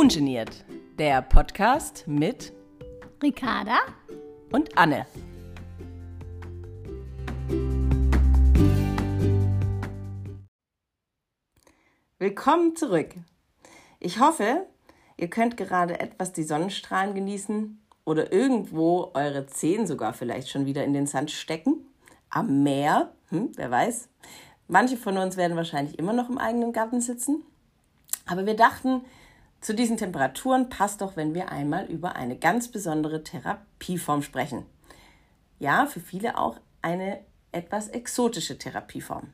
Ungeniert, der Podcast mit Ricarda und Anne. Willkommen zurück. Ich hoffe, ihr könnt gerade etwas die Sonnenstrahlen genießen oder irgendwo eure Zehen sogar vielleicht schon wieder in den Sand stecken. Am Meer, hm, wer weiß. Manche von uns werden wahrscheinlich immer noch im eigenen Garten sitzen. Aber wir dachten, zu diesen Temperaturen passt doch, wenn wir einmal über eine ganz besondere Therapieform sprechen. Ja, für viele auch eine etwas exotische Therapieform,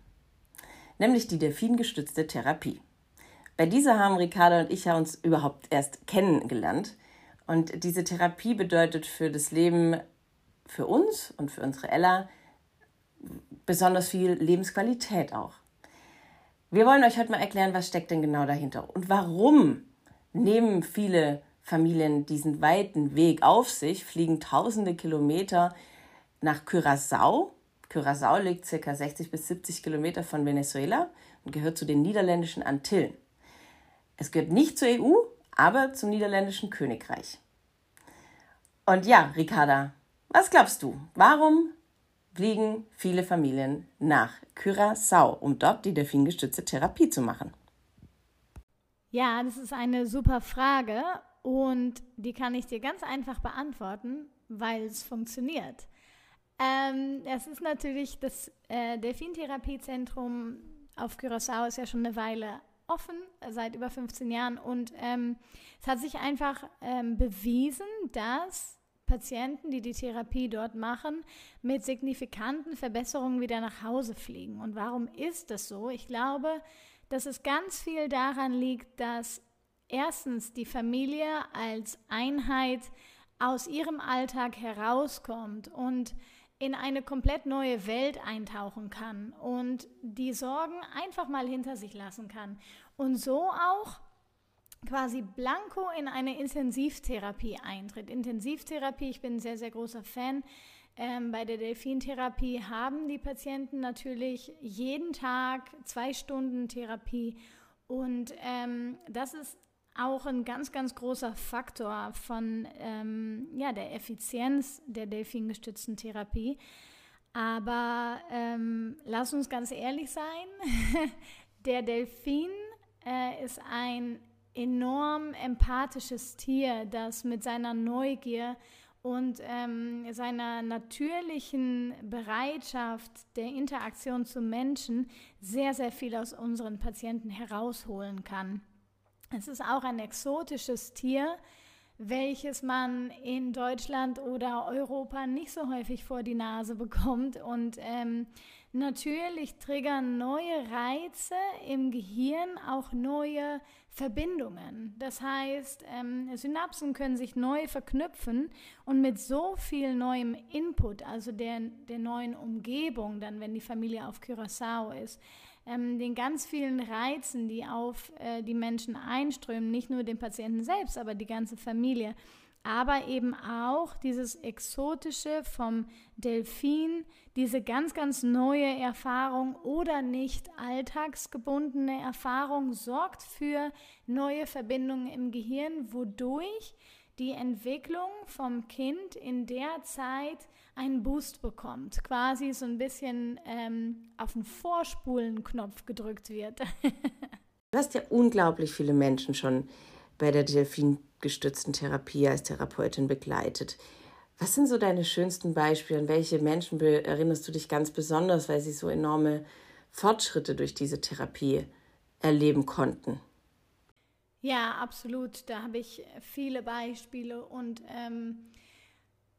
nämlich die delfingestützte Therapie. Bei dieser haben Ricarda und ich ja uns überhaupt erst kennengelernt. Und diese Therapie bedeutet für das Leben, für uns und für unsere Ella, besonders viel Lebensqualität auch. Wir wollen euch heute mal erklären, was steckt denn genau dahinter und warum nehmen viele Familien diesen weiten Weg auf sich, fliegen tausende Kilometer nach Curaçao. Curaçao liegt ca. 60 bis 70 Kilometer von Venezuela und gehört zu den niederländischen Antillen. Es gehört nicht zur EU, aber zum niederländischen Königreich. Und ja, Ricarda, was glaubst du? Warum fliegen viele Familien nach Curaçao, um dort die delfingestützte Therapie zu machen? Ja, das ist eine super Frage und die kann ich dir ganz einfach beantworten, weil es funktioniert. Ähm, es ist natürlich das äh, Delfintherapiezentrum auf Curaçao ist ja schon eine Weile offen, seit über 15 Jahren und ähm, es hat sich einfach ähm, bewiesen, dass Patienten, die die Therapie dort machen, mit signifikanten Verbesserungen wieder nach Hause fliegen. Und warum ist das so? Ich glaube, dass es ganz viel daran liegt, dass erstens die Familie als Einheit aus ihrem Alltag herauskommt und in eine komplett neue Welt eintauchen kann und die Sorgen einfach mal hinter sich lassen kann und so auch quasi blanko in eine Intensivtherapie eintritt. Intensivtherapie, ich bin ein sehr, sehr großer Fan ähm, bei der Delfintherapie haben die Patienten natürlich jeden Tag zwei Stunden Therapie und ähm, das ist auch ein ganz, ganz großer Faktor von ähm, ja, der Effizienz der delfingestützten Therapie. Aber ähm, lass uns ganz ehrlich sein, der Delfin äh, ist ein enorm empathisches Tier, das mit seiner Neugier und ähm, seiner natürlichen Bereitschaft der Interaktion zu Menschen sehr, sehr viel aus unseren Patienten herausholen kann. Es ist auch ein exotisches Tier, welches man in Deutschland oder Europa nicht so häufig vor die Nase bekommt. Und ähm, natürlich triggern neue Reize im Gehirn auch neue Verbindungen. Das heißt, ähm, Synapsen können sich neu verknüpfen und mit so viel neuem Input, also der, der neuen Umgebung, dann wenn die Familie auf Curaçao ist, ähm, den ganz vielen Reizen, die auf äh, die Menschen einströmen, nicht nur den Patienten selbst, aber die ganze Familie, aber eben auch dieses Exotische vom Delfin, diese ganz, ganz neue Erfahrung oder nicht alltagsgebundene Erfahrung sorgt für neue Verbindungen im Gehirn, wodurch die Entwicklung vom Kind in der Zeit einen Boost bekommt, quasi so ein bisschen ähm, auf den Vorspulen-Knopf gedrückt wird. du hast ja unglaublich viele Menschen schon bei der delfingestützten Therapie als Therapeutin begleitet. Was sind so deine schönsten Beispiele? An welche Menschen erinnerst du dich ganz besonders, weil sie so enorme Fortschritte durch diese Therapie erleben konnten? Ja, absolut. Da habe ich viele Beispiele und ähm,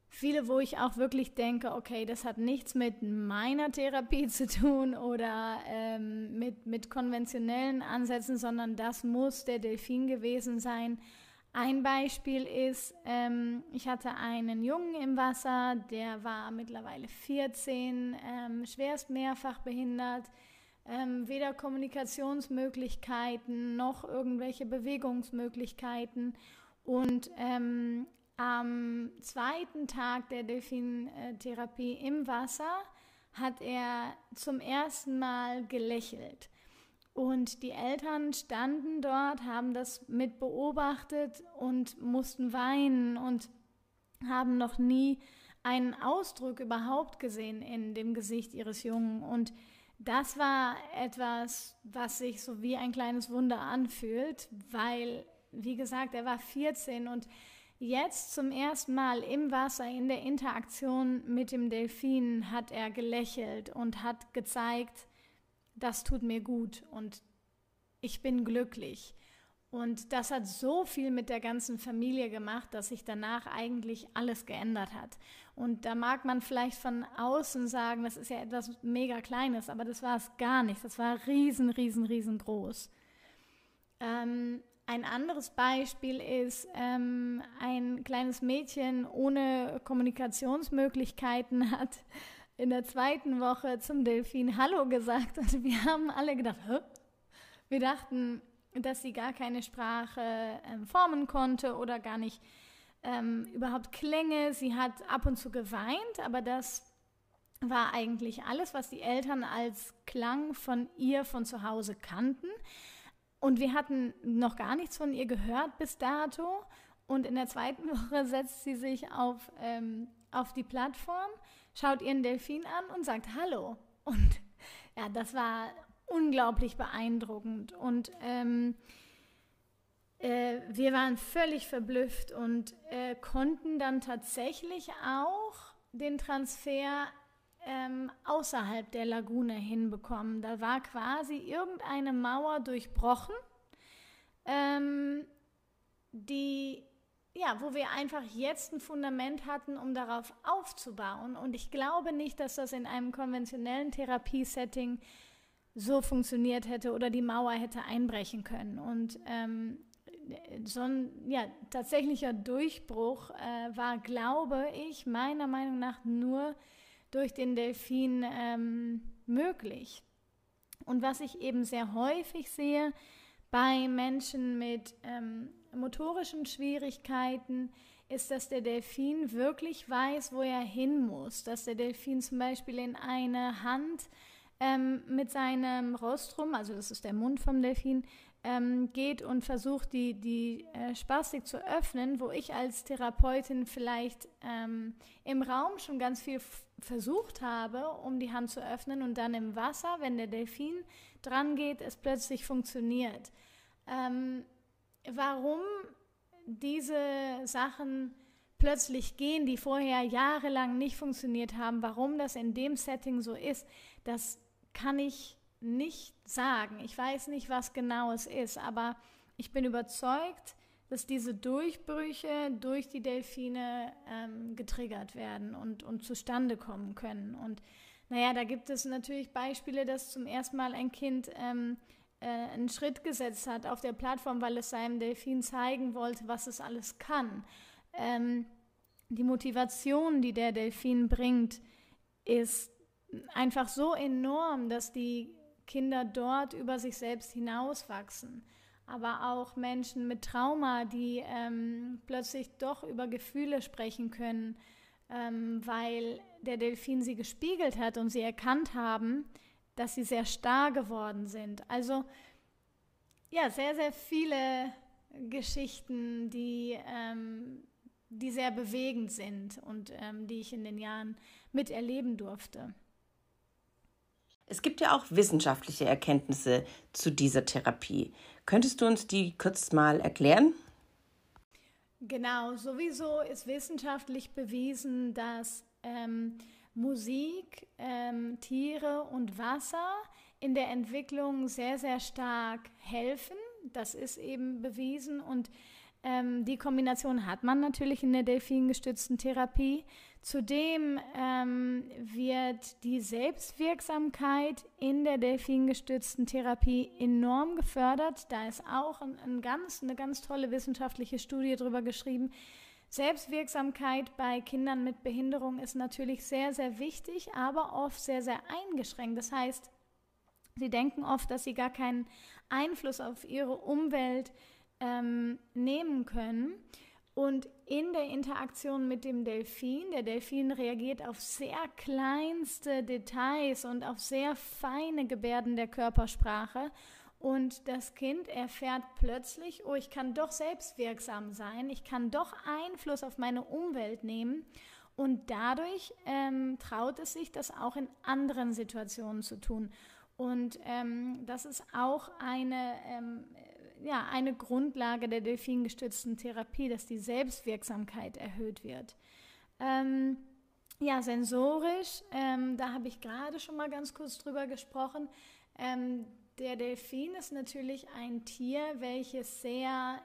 viele, wo ich auch wirklich denke, okay, das hat nichts mit meiner Therapie zu tun oder ähm, mit, mit konventionellen Ansätzen, sondern das muss der Delfin gewesen sein. Ein Beispiel ist, ähm, ich hatte einen Jungen im Wasser, der war mittlerweile 14, ähm, schwerst mehrfach behindert, ähm, weder Kommunikationsmöglichkeiten noch irgendwelche Bewegungsmöglichkeiten. Und ähm, am zweiten Tag der Delfintherapie im Wasser hat er zum ersten Mal gelächelt. Und die Eltern standen dort, haben das mit beobachtet und mussten weinen und haben noch nie einen Ausdruck überhaupt gesehen in dem Gesicht ihres Jungen. Und das war etwas, was sich so wie ein kleines Wunder anfühlt, weil, wie gesagt, er war 14 und jetzt zum ersten Mal im Wasser in der Interaktion mit dem Delfin hat er gelächelt und hat gezeigt, das tut mir gut und ich bin glücklich. Und das hat so viel mit der ganzen Familie gemacht, dass sich danach eigentlich alles geändert hat. Und da mag man vielleicht von außen sagen, das ist ja etwas mega Kleines, aber das war es gar nicht. Das war riesen, riesen, riesengroß. Ähm, ein anderes Beispiel ist ähm, ein kleines Mädchen ohne Kommunikationsmöglichkeiten hat in der zweiten Woche zum Delfin Hallo gesagt und wir haben alle gedacht, Hä? wir dachten, dass sie gar keine Sprache ähm, formen konnte oder gar nicht ähm, überhaupt Klänge. Sie hat ab und zu geweint, aber das war eigentlich alles, was die Eltern als Klang von ihr von zu Hause kannten. Und wir hatten noch gar nichts von ihr gehört bis dato. Und in der zweiten Woche setzt sie sich auf, ähm, auf die Plattform, schaut ihren Delfin an und sagt Hallo. Und ja, das war unglaublich beeindruckend. Und ähm, äh, wir waren völlig verblüfft und äh, konnten dann tatsächlich auch den Transfer ähm, außerhalb der Lagune hinbekommen. Da war quasi irgendeine Mauer durchbrochen, ähm, die ja, wo wir einfach jetzt ein Fundament hatten, um darauf aufzubauen. Und ich glaube nicht, dass das in einem konventionellen Therapiesetting so funktioniert hätte oder die Mauer hätte einbrechen können. Und ähm, so ein ja, tatsächlicher Durchbruch äh, war, glaube ich, meiner Meinung nach nur durch den Delfin ähm, möglich. Und was ich eben sehr häufig sehe bei Menschen mit ähm, motorischen Schwierigkeiten, ist, dass der Delfin wirklich weiß, wo er hin muss. Dass der Delfin zum Beispiel in eine Hand ähm, mit seinem Rostrum, also das ist der Mund vom Delfin, ähm, geht und versucht, die, die äh, Spastik zu öffnen, wo ich als Therapeutin vielleicht ähm, im Raum schon ganz viel versucht habe, um die Hand zu öffnen und dann im Wasser, wenn der Delfin dran geht, es plötzlich funktioniert. Ähm, warum diese Sachen plötzlich gehen, die vorher jahrelang nicht funktioniert haben, warum das in dem Setting so ist, das kann ich nicht sagen. Ich weiß nicht, was genau es ist, aber ich bin überzeugt, dass diese Durchbrüche durch die Delfine ähm, getriggert werden und, und zustande kommen können. Und naja, da gibt es natürlich Beispiele, dass zum ersten Mal ein Kind ähm, äh, einen Schritt gesetzt hat auf der Plattform, weil es seinem Delfin zeigen wollte, was es alles kann. Ähm, die Motivation, die der Delfin bringt, ist einfach so enorm, dass die Kinder dort über sich selbst hinauswachsen. Aber auch Menschen mit Trauma, die ähm, plötzlich doch über Gefühle sprechen können, ähm, weil der Delfin sie gespiegelt hat und sie erkannt haben, dass sie sehr starr geworden sind. Also ja, sehr, sehr viele Geschichten, die, ähm, die sehr bewegend sind und ähm, die ich in den Jahren miterleben durfte. Es gibt ja auch wissenschaftliche Erkenntnisse zu dieser Therapie. Könntest du uns die kurz mal erklären? Genau, sowieso ist wissenschaftlich bewiesen, dass ähm, Musik, ähm, Tiere und Wasser in der Entwicklung sehr, sehr stark helfen. Das ist eben bewiesen und ähm, die Kombination hat man natürlich in der delfingestützten Therapie. Zudem ähm, wird die Selbstwirksamkeit in der delfingestützten Therapie enorm gefördert. Da ist auch ein, ein ganz, eine ganz tolle wissenschaftliche Studie darüber geschrieben. Selbstwirksamkeit bei Kindern mit Behinderung ist natürlich sehr, sehr wichtig, aber oft sehr, sehr eingeschränkt. Das heißt, sie denken oft, dass sie gar keinen Einfluss auf ihre Umwelt ähm, nehmen können. Und in der Interaktion mit dem Delfin, der Delfin reagiert auf sehr kleinste Details und auf sehr feine Gebärden der Körpersprache. und das Kind erfährt plötzlich, oh, ich kann doch selbstwirksam sein, ich kann doch Einfluss auf meine Umwelt nehmen und dadurch ähm, traut es sich, das auch in anderen Situationen zu tun. Und ähm, das ist auch eine, ähm, ja, eine Grundlage der delfingestützten Therapie, dass die Selbstwirksamkeit erhöht wird. Ähm, ja, sensorisch, ähm, da habe ich gerade schon mal ganz kurz drüber gesprochen. Ähm, der Delfin ist natürlich ein Tier, welches sehr,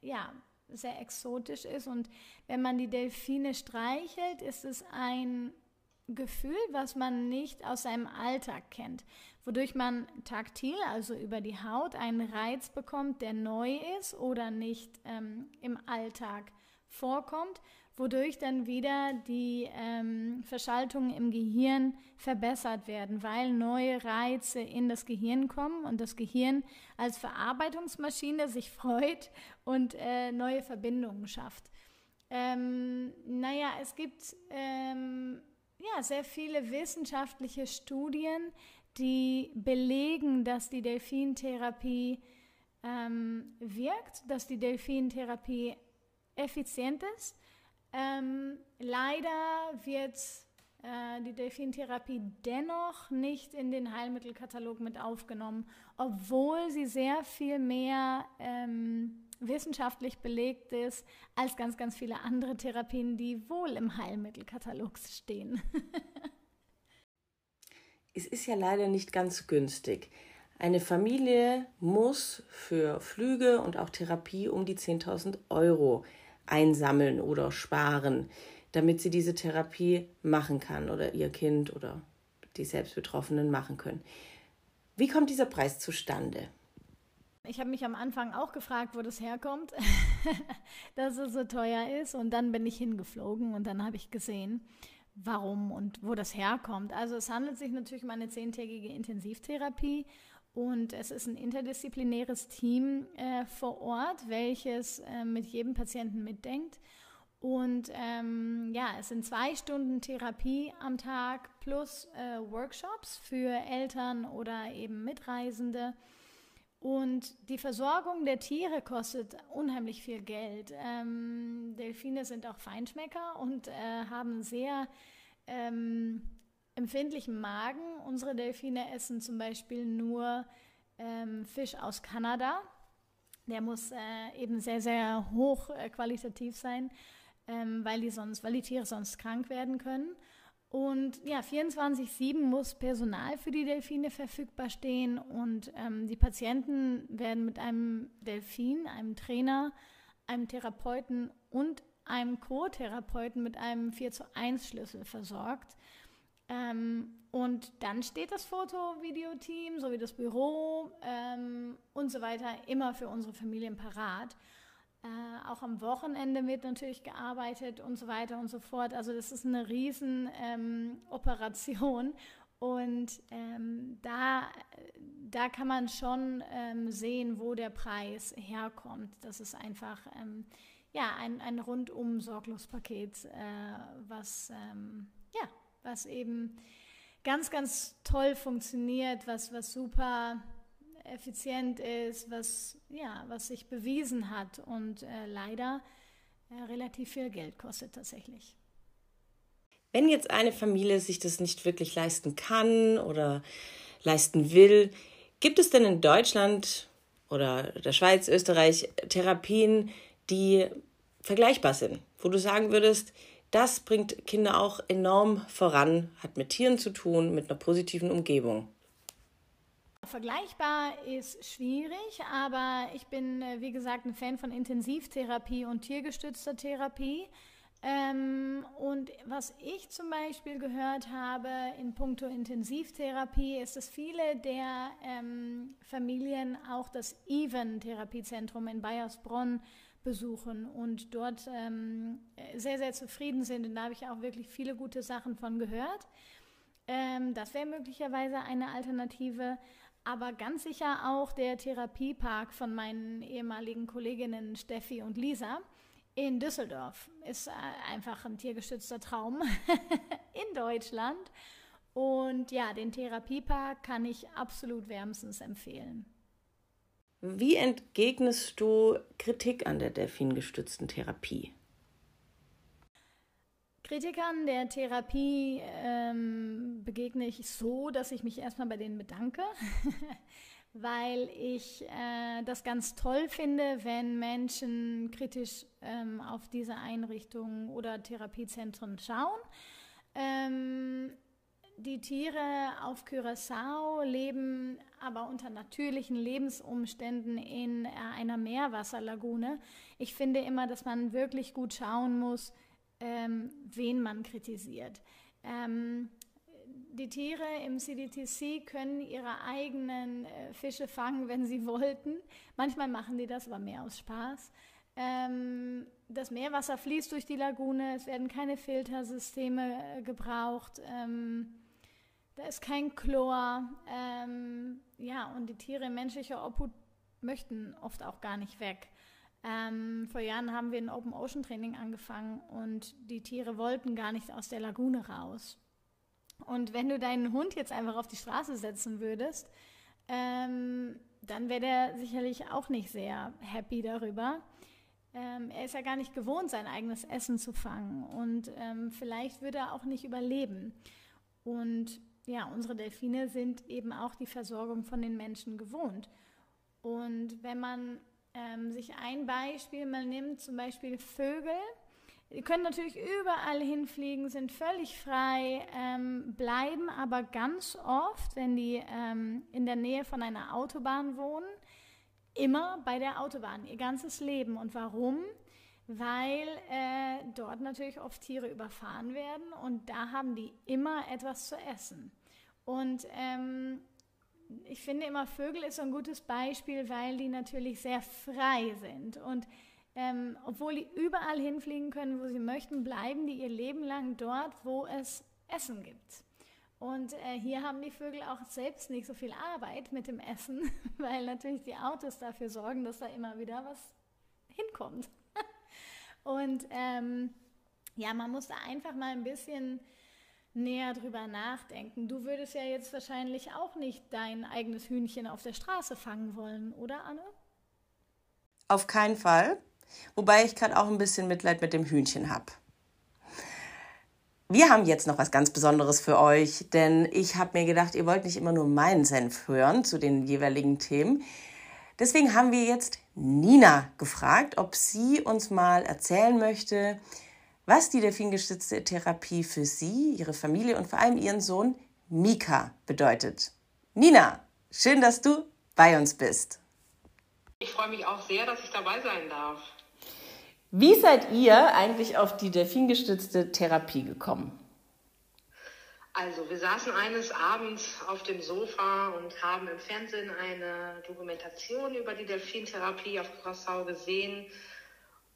ja, sehr exotisch ist. Und wenn man die Delfine streichelt, ist es ein Gefühl, was man nicht aus seinem Alltag kennt, wodurch man taktil, also über die Haut, einen Reiz bekommt, der neu ist oder nicht ähm, im Alltag vorkommt wodurch dann wieder die ähm, Verschaltungen im Gehirn verbessert werden, weil neue Reize in das Gehirn kommen und das Gehirn als Verarbeitungsmaschine sich freut und äh, neue Verbindungen schafft. Ähm, naja, es gibt ähm, ja, sehr viele wissenschaftliche Studien, die belegen, dass die Delfintherapie ähm, wirkt, dass die Delfintherapie effizient ist ähm, leider wird äh, die Delfintherapie dennoch nicht in den Heilmittelkatalog mit aufgenommen, obwohl sie sehr viel mehr ähm, wissenschaftlich belegt ist als ganz, ganz viele andere Therapien, die wohl im Heilmittelkatalog stehen. es ist ja leider nicht ganz günstig. Eine Familie muss für Flüge und auch Therapie um die 10.000 Euro einsammeln oder sparen, damit sie diese Therapie machen kann oder ihr Kind oder die Selbstbetroffenen machen können. Wie kommt dieser Preis zustande? Ich habe mich am Anfang auch gefragt, wo das herkommt, dass es so teuer ist. Und dann bin ich hingeflogen und dann habe ich gesehen, warum und wo das herkommt. Also es handelt sich natürlich um eine zehntägige Intensivtherapie und es ist ein interdisziplinäres Team äh, vor Ort, welches äh, mit jedem Patienten mitdenkt. Und ähm, ja, es sind zwei Stunden Therapie am Tag plus äh, Workshops für Eltern oder eben Mitreisende. Und die Versorgung der Tiere kostet unheimlich viel Geld. Ähm, Delfine sind auch Feinschmecker und äh, haben sehr ähm, empfindlichen Magen. Unsere Delfine essen zum Beispiel nur ähm, Fisch aus Kanada. Der muss äh, eben sehr, sehr hoch äh, qualitativ sein, ähm, weil, die sonst, weil die Tiere sonst krank werden können. Und ja, 24-7 muss Personal für die Delfine verfügbar stehen und ähm, die Patienten werden mit einem Delfin, einem Trainer, einem Therapeuten und einem Co-Therapeuten mit einem 4 zu 1 Schlüssel versorgt. Ähm, und dann steht das Foto-Videoteam sowie das Büro ähm, und so weiter immer für unsere Familien parat. Äh, auch am Wochenende wird natürlich gearbeitet und so weiter und so fort. Also das ist eine riesen ähm, Operation und ähm, da, da kann man schon ähm, sehen, wo der Preis herkommt. Das ist einfach ähm, ja, ein, ein rundum Sorglospaket, äh, was ähm, ja, was eben ganz, ganz toll funktioniert, was, was super effizient ist, was, ja, was sich bewiesen hat und äh, leider äh, relativ viel Geld kostet tatsächlich. Wenn jetzt eine Familie sich das nicht wirklich leisten kann oder leisten will, gibt es denn in Deutschland oder der Schweiz, Österreich Therapien, die vergleichbar sind, wo du sagen würdest, das bringt Kinder auch enorm voran, hat mit Tieren zu tun, mit einer positiven Umgebung. Vergleichbar ist schwierig, aber ich bin, äh, wie gesagt, ein Fan von Intensivtherapie und tiergestützter Therapie. Ähm, und was ich zum Beispiel gehört habe in puncto Intensivtherapie, ist, dass viele der ähm, Familien auch das Even-Therapiezentrum in Bayersbronn besuchen und dort ähm, sehr, sehr zufrieden sind. Und da habe ich auch wirklich viele gute Sachen von gehört. Ähm, das wäre möglicherweise eine Alternative. Aber ganz sicher auch der Therapiepark von meinen ehemaligen Kolleginnen Steffi und Lisa in Düsseldorf ist äh, einfach ein tiergestützter Traum in Deutschland. Und ja, den Therapiepark kann ich absolut wärmstens empfehlen. Wie entgegnest du Kritik an der delfingestützten Therapie? Kritikern der Therapie ähm, begegne ich so, dass ich mich erstmal bei denen bedanke, weil ich äh, das ganz toll finde, wenn Menschen kritisch ähm, auf diese Einrichtungen oder Therapiezentren schauen. Ähm, die Tiere auf Curaçao leben aber unter natürlichen Lebensumständen in einer Meerwasserlagune. Ich finde immer, dass man wirklich gut schauen muss, ähm, wen man kritisiert. Ähm, die Tiere im CDTC können ihre eigenen äh, Fische fangen, wenn sie wollten. Manchmal machen die das, aber mehr aus Spaß. Ähm, das Meerwasser fließt durch die Lagune, es werden keine Filtersysteme äh, gebraucht. Ähm, da ist kein Chlor. Ähm, ja, und die Tiere in menschlicher Obhut möchten oft auch gar nicht weg. Ähm, vor Jahren haben wir ein Open Ocean Training angefangen und die Tiere wollten gar nicht aus der Lagune raus. Und wenn du deinen Hund jetzt einfach auf die Straße setzen würdest, ähm, dann wäre der sicherlich auch nicht sehr happy darüber. Ähm, er ist ja gar nicht gewohnt, sein eigenes Essen zu fangen und ähm, vielleicht würde er auch nicht überleben. Und ja, unsere Delfine sind eben auch die Versorgung von den Menschen gewohnt. Und wenn man ähm, sich ein Beispiel mal nimmt, zum Beispiel Vögel, die können natürlich überall hinfliegen, sind völlig frei, ähm, bleiben aber ganz oft, wenn die ähm, in der Nähe von einer Autobahn wohnen, immer bei der Autobahn, ihr ganzes Leben. Und warum? weil äh, dort natürlich oft Tiere überfahren werden und da haben die immer etwas zu essen. Und ähm, ich finde immer, Vögel ist so ein gutes Beispiel, weil die natürlich sehr frei sind. Und ähm, obwohl die überall hinfliegen können, wo sie möchten, bleiben die ihr Leben lang dort, wo es Essen gibt. Und äh, hier haben die Vögel auch selbst nicht so viel Arbeit mit dem Essen, weil natürlich die Autos dafür sorgen, dass da immer wieder was hinkommt. Und ähm, ja, man muss da einfach mal ein bisschen näher drüber nachdenken. Du würdest ja jetzt wahrscheinlich auch nicht dein eigenes Hühnchen auf der Straße fangen wollen, oder Anne? Auf keinen Fall. Wobei ich gerade auch ein bisschen Mitleid mit dem Hühnchen habe. Wir haben jetzt noch was ganz Besonderes für euch, denn ich habe mir gedacht, ihr wollt nicht immer nur meinen Senf hören zu den jeweiligen Themen. Deswegen haben wir jetzt Nina gefragt, ob sie uns mal erzählen möchte, was die delfingestützte Therapie für sie, ihre Familie und vor allem ihren Sohn Mika bedeutet. Nina, schön, dass du bei uns bist. Ich freue mich auch sehr, dass ich dabei sein darf. Wie seid ihr eigentlich auf die delfingestützte Therapie gekommen? Also, wir saßen eines Abends auf dem Sofa und haben im Fernsehen eine Dokumentation über die Delfintherapie auf Curaçao gesehen.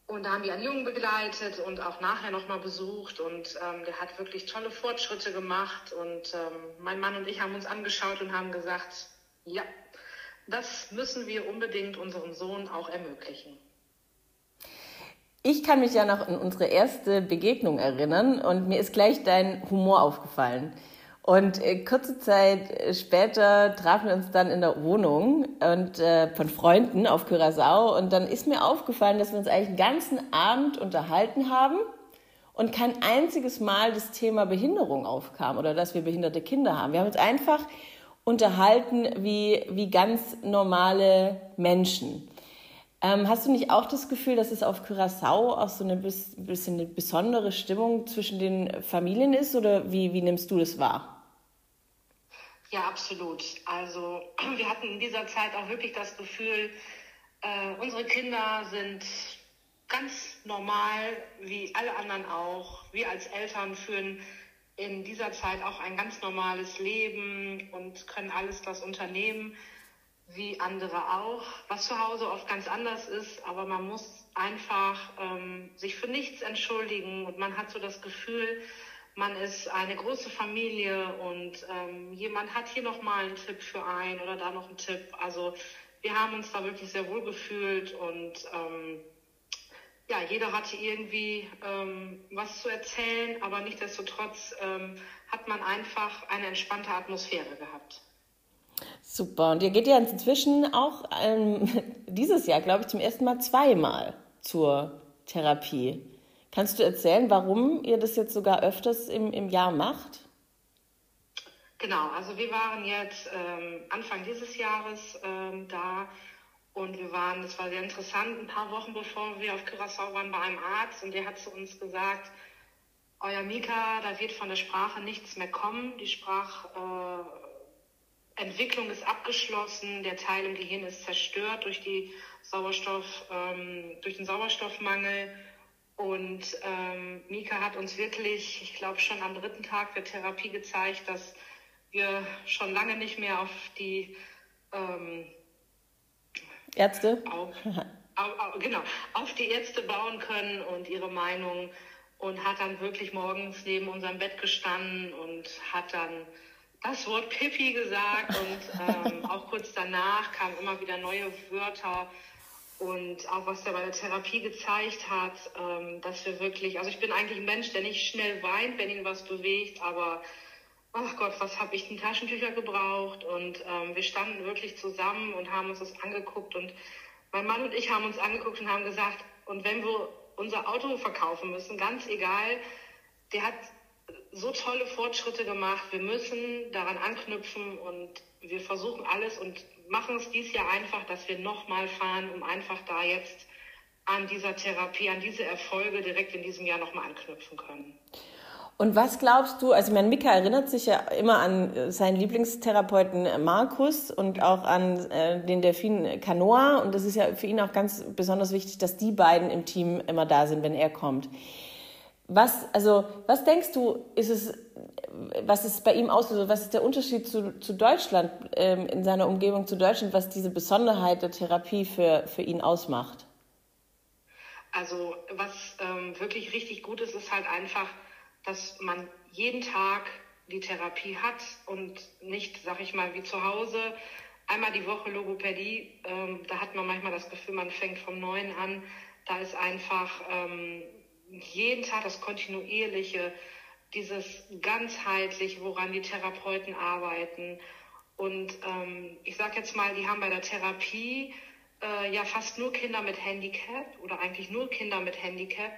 Und da haben wir einen Jungen begleitet und auch nachher nochmal besucht. Und ähm, der hat wirklich tolle Fortschritte gemacht. Und ähm, mein Mann und ich haben uns angeschaut und haben gesagt, ja, das müssen wir unbedingt unserem Sohn auch ermöglichen. Ich kann mich ja noch an unsere erste Begegnung erinnern und mir ist gleich dein Humor aufgefallen. Und äh, kurze Zeit äh, später trafen wir uns dann in der Wohnung und äh, von Freunden auf Curaçao und dann ist mir aufgefallen, dass wir uns eigentlich den ganzen Abend unterhalten haben und kein einziges Mal das Thema Behinderung aufkam oder dass wir behinderte Kinder haben. Wir haben uns einfach unterhalten wie, wie ganz normale Menschen. Ähm, hast du nicht auch das Gefühl, dass es auf Curaçao auch so eine bisschen eine besondere Stimmung zwischen den Familien ist oder wie, wie nimmst du das wahr? Ja, absolut. Also wir hatten in dieser Zeit auch wirklich das Gefühl, äh, unsere Kinder sind ganz normal, wie alle anderen auch. Wir als Eltern führen in dieser Zeit auch ein ganz normales Leben und können alles das unternehmen wie andere auch, was zu Hause oft ganz anders ist, aber man muss einfach ähm, sich für nichts entschuldigen und man hat so das Gefühl, man ist eine große Familie und ähm, jemand hat hier noch mal einen Tipp für einen oder da noch einen Tipp. Also wir haben uns da wirklich sehr wohl gefühlt und ähm, ja, jeder hatte irgendwie ähm, was zu erzählen, aber nichtsdestotrotz ähm, hat man einfach eine entspannte Atmosphäre gehabt. Super. Und ihr geht ja inzwischen auch ähm, dieses Jahr, glaube ich, zum ersten Mal zweimal zur Therapie. Kannst du erzählen, warum ihr das jetzt sogar öfters im, im Jahr macht? Genau, also wir waren jetzt ähm, Anfang dieses Jahres ähm, da und wir waren, das war sehr interessant, ein paar Wochen bevor wir auf Curaçao waren bei einem Arzt und der hat zu uns gesagt, euer Mika, da wird von der Sprache nichts mehr kommen. Die Sprachentwicklung äh, ist abgeschlossen, der Teil im Gehirn ist zerstört durch Sauerstoff, ähm, durch den Sauerstoffmangel. Und ähm, Mika hat uns wirklich, ich glaube schon am dritten Tag der Therapie gezeigt, dass wir schon lange nicht mehr auf die ähm, Ärzte auf, auf, auf, genau auf die Ärzte bauen können und ihre Meinung und hat dann wirklich morgens neben unserem Bett gestanden und hat dann das Wort Pippi gesagt und ähm, auch kurz danach kamen immer wieder neue Wörter und auch was er bei der Therapie gezeigt hat, ähm, dass wir wirklich, also ich bin eigentlich ein Mensch, der nicht schnell weint, wenn ihn was bewegt, aber ach Gott, was habe ich denn Taschentücher gebraucht und ähm, wir standen wirklich zusammen und haben uns das angeguckt und mein Mann und ich haben uns angeguckt und haben gesagt, und wenn wir unser Auto verkaufen müssen, ganz egal. Der hat so tolle Fortschritte gemacht. Wir müssen daran anknüpfen und wir versuchen alles und machen es dieses Jahr einfach, dass wir nochmal fahren, um einfach da jetzt an dieser Therapie, an diese Erfolge direkt in diesem Jahr nochmal anknüpfen können. Und was glaubst du, also mein Mika erinnert sich ja immer an seinen Lieblingstherapeuten Markus und auch an äh, den Delfin Canoa und das ist ja für ihn auch ganz besonders wichtig, dass die beiden im Team immer da sind, wenn er kommt. Was, also, was denkst du, ist es, was ist bei ihm auslöst, was ist der Unterschied zu, zu Deutschland, ähm, in seiner Umgebung zu Deutschland, was diese Besonderheit der Therapie für, für ihn ausmacht? Also, was ähm, wirklich richtig gut ist, ist halt einfach, dass man jeden Tag die Therapie hat und nicht, sag ich mal, wie zu Hause, einmal die Woche Logopädie. Ähm, da hat man manchmal das Gefühl, man fängt vom Neuen an. Da ist einfach ähm, jeden Tag das Kontinuierliche, dieses ganzheitlich, woran die Therapeuten arbeiten. Und ähm, ich sage jetzt mal, die haben bei der Therapie äh, ja fast nur Kinder mit Handicap oder eigentlich nur Kinder mit Handicap.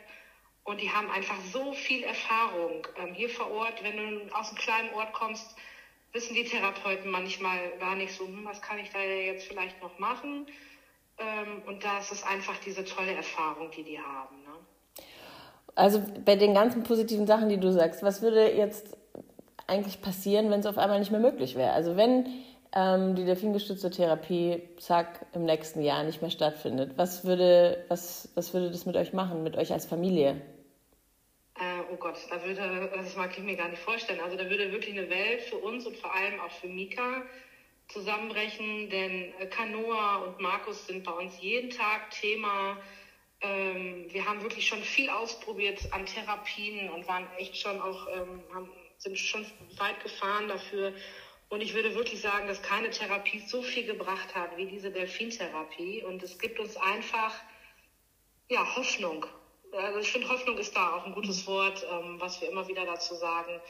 Und die haben einfach so viel Erfahrung. Ähm, hier vor Ort, wenn du aus einem kleinen Ort kommst, wissen die Therapeuten manchmal gar nicht so, hm, was kann ich da jetzt vielleicht noch machen. Ähm, und da ist es einfach diese tolle Erfahrung, die die haben. Also bei den ganzen positiven Sachen, die du sagst, was würde jetzt eigentlich passieren, wenn es auf einmal nicht mehr möglich wäre? Also wenn ähm, die delfingestützte Therapie, zack, im nächsten Jahr nicht mehr stattfindet. Was würde, was, was würde das mit euch machen, mit euch als Familie? Äh, oh Gott, da würde, das mag ich mir gar nicht vorstellen. Also da würde wirklich eine Welt für uns und vor allem auch für Mika zusammenbrechen, denn Kanoa und Markus sind bei uns jeden Tag Thema. Ähm, wir haben wirklich schon viel ausprobiert an Therapien und waren echt schon auch, ähm, haben, sind schon weit gefahren dafür. Und ich würde wirklich sagen, dass keine Therapie so viel gebracht hat wie diese Delfintherapie. Und es gibt uns einfach ja, Hoffnung. Also ich finde, Hoffnung ist da auch ein gutes Wort, ähm, was wir immer wieder dazu sagen,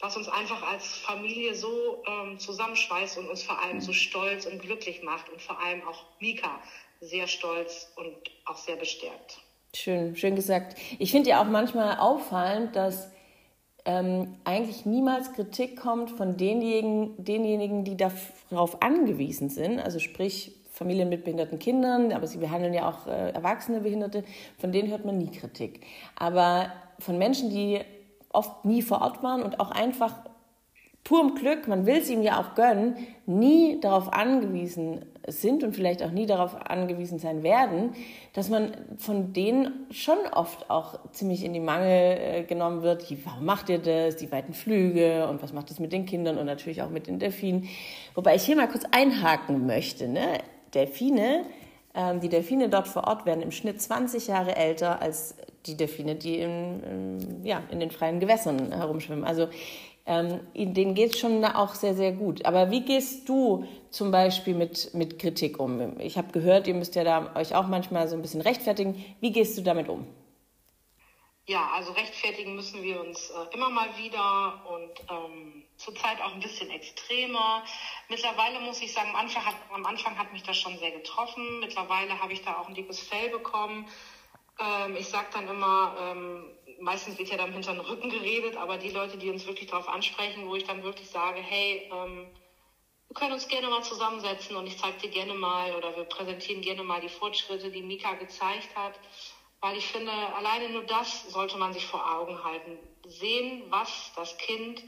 was uns einfach als Familie so ähm, zusammenschweißt und uns vor allem so stolz und glücklich macht und vor allem auch Mika sehr stolz und auch sehr bestärkt. Schön, schön gesagt. Ich finde ja auch manchmal auffallend, dass ähm, eigentlich niemals Kritik kommt von denjenigen, denjenigen, die darauf angewiesen sind, also sprich Familien mit behinderten Kindern, aber sie behandeln ja auch äh, erwachsene Behinderte, von denen hört man nie Kritik. Aber von Menschen, die oft nie vor Ort waren und auch einfach purem Glück, man will es ihm ja auch gönnen, nie darauf angewiesen sind und vielleicht auch nie darauf angewiesen sein werden, dass man von denen schon oft auch ziemlich in die Mangel äh, genommen wird. Warum macht ihr das? Die weiten Flüge und was macht das mit den Kindern und natürlich auch mit den Delfinen. Wobei ich hier mal kurz einhaken möchte. Ne? Delfine, ähm, die Delfine dort vor Ort werden im Schnitt 20 Jahre älter als die Delfine, die in, in ja, in den freien Gewässern herumschwimmen. Also ähm, denen geht es schon auch sehr, sehr gut. Aber wie gehst du zum Beispiel mit, mit Kritik um? Ich habe gehört, ihr müsst ja da euch auch manchmal so ein bisschen rechtfertigen. Wie gehst du damit um? Ja, also rechtfertigen müssen wir uns äh, immer mal wieder und ähm, zurzeit auch ein bisschen extremer. Mittlerweile muss ich sagen, am Anfang, hat, am Anfang hat mich das schon sehr getroffen. Mittlerweile habe ich da auch ein dickes Fell bekommen. Ähm, ich sage dann immer, ähm, meistens wird ja dann hinter den Rücken geredet, aber die Leute, die uns wirklich darauf ansprechen, wo ich dann wirklich sage, hey, ähm, wir können uns gerne mal zusammensetzen und ich zeige dir gerne mal oder wir präsentieren gerne mal die Fortschritte, die Mika gezeigt hat. Weil ich finde, alleine nur das sollte man sich vor Augen halten. Sehen, was das Kind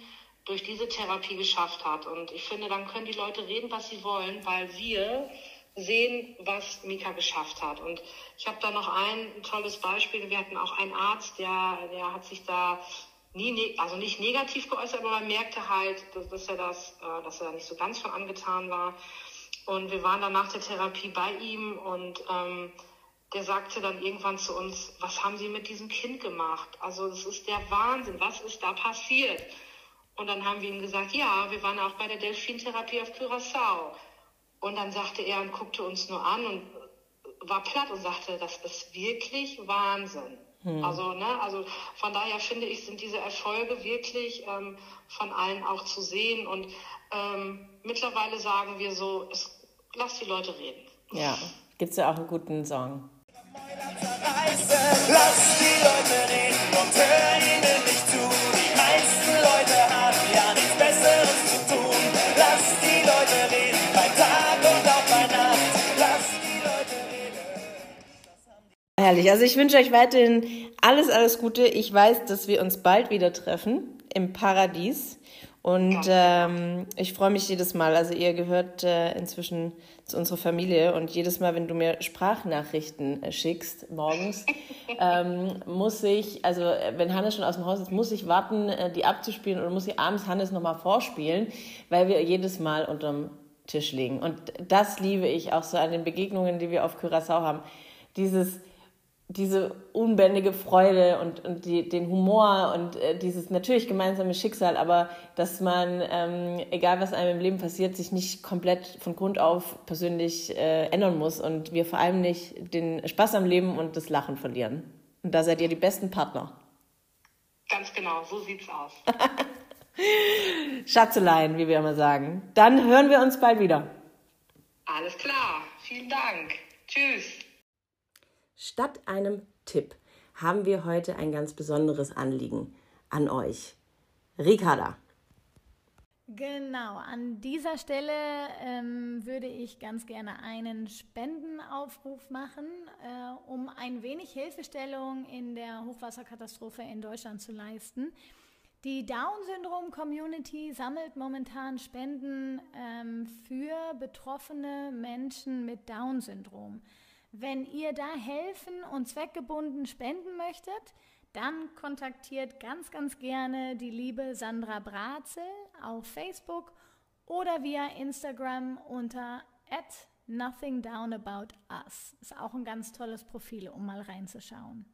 durch diese Therapie geschafft hat. Und ich finde, dann können die Leute reden, was sie wollen, weil wir sehen, was Mika geschafft hat. Und ich habe da noch ein tolles Beispiel. Wir hatten auch einen Arzt, der, der hat sich da nie, ne, also nicht negativ geäußert, aber man merkte halt, dass, er das, äh, dass er nicht so ganz von angetan war. Und wir waren dann nach der Therapie bei ihm und ähm, der sagte dann irgendwann zu uns, was haben Sie mit diesem Kind gemacht? Also das ist der Wahnsinn, was ist da passiert? Und dann haben wir ihm gesagt, ja, wir waren auch bei der Delfintherapie auf Curaçao. Und dann sagte er und guckte uns nur an und war platt und sagte, das ist wirklich Wahnsinn. Hm. Also, ne, also von daher finde ich, sind diese Erfolge wirklich ähm, von allen auch zu sehen. Und ähm, mittlerweile sagen wir so, es, lass die Leute reden. Ja, gibt es ja auch einen guten Song. Lass die Leute reden und hör ihnen nicht Herrlich. Also ich wünsche euch weiterhin alles, alles Gute. Ich weiß, dass wir uns bald wieder treffen im Paradies. Und ähm, ich freue mich jedes Mal. Also ihr gehört äh, inzwischen zu unserer Familie und jedes Mal, wenn du mir Sprachnachrichten äh, schickst morgens, ähm, muss ich, also äh, wenn Hannes schon aus dem Haus ist, muss ich warten, äh, die abzuspielen oder muss ich abends Hannes nochmal vorspielen, weil wir jedes Mal unterm Tisch liegen. Und das liebe ich auch so an den Begegnungen, die wir auf Curaçao haben. Dieses diese unbändige Freude und, und die, den Humor und äh, dieses natürlich gemeinsame Schicksal, aber dass man, ähm, egal was einem im Leben passiert, sich nicht komplett von Grund auf persönlich äh, ändern muss und wir vor allem nicht den Spaß am Leben und das Lachen verlieren. Und da seid ihr die besten Partner. Ganz genau, so sieht's aus. Schatzelein, wie wir immer sagen. Dann hören wir uns bald wieder. Alles klar, vielen Dank. Tschüss. Statt einem Tipp haben wir heute ein ganz besonderes Anliegen an euch. Ricarda. Genau, an dieser Stelle ähm, würde ich ganz gerne einen Spendenaufruf machen, äh, um ein wenig Hilfestellung in der Hochwasserkatastrophe in Deutschland zu leisten. Die Down-Syndrom-Community sammelt momentan Spenden ähm, für betroffene Menschen mit Down-Syndrom. Wenn ihr da helfen und zweckgebunden spenden möchtet, dann kontaktiert ganz, ganz gerne die liebe Sandra Bratzel auf Facebook oder via Instagram unter at nothing down about us. Ist auch ein ganz tolles Profil, um mal reinzuschauen.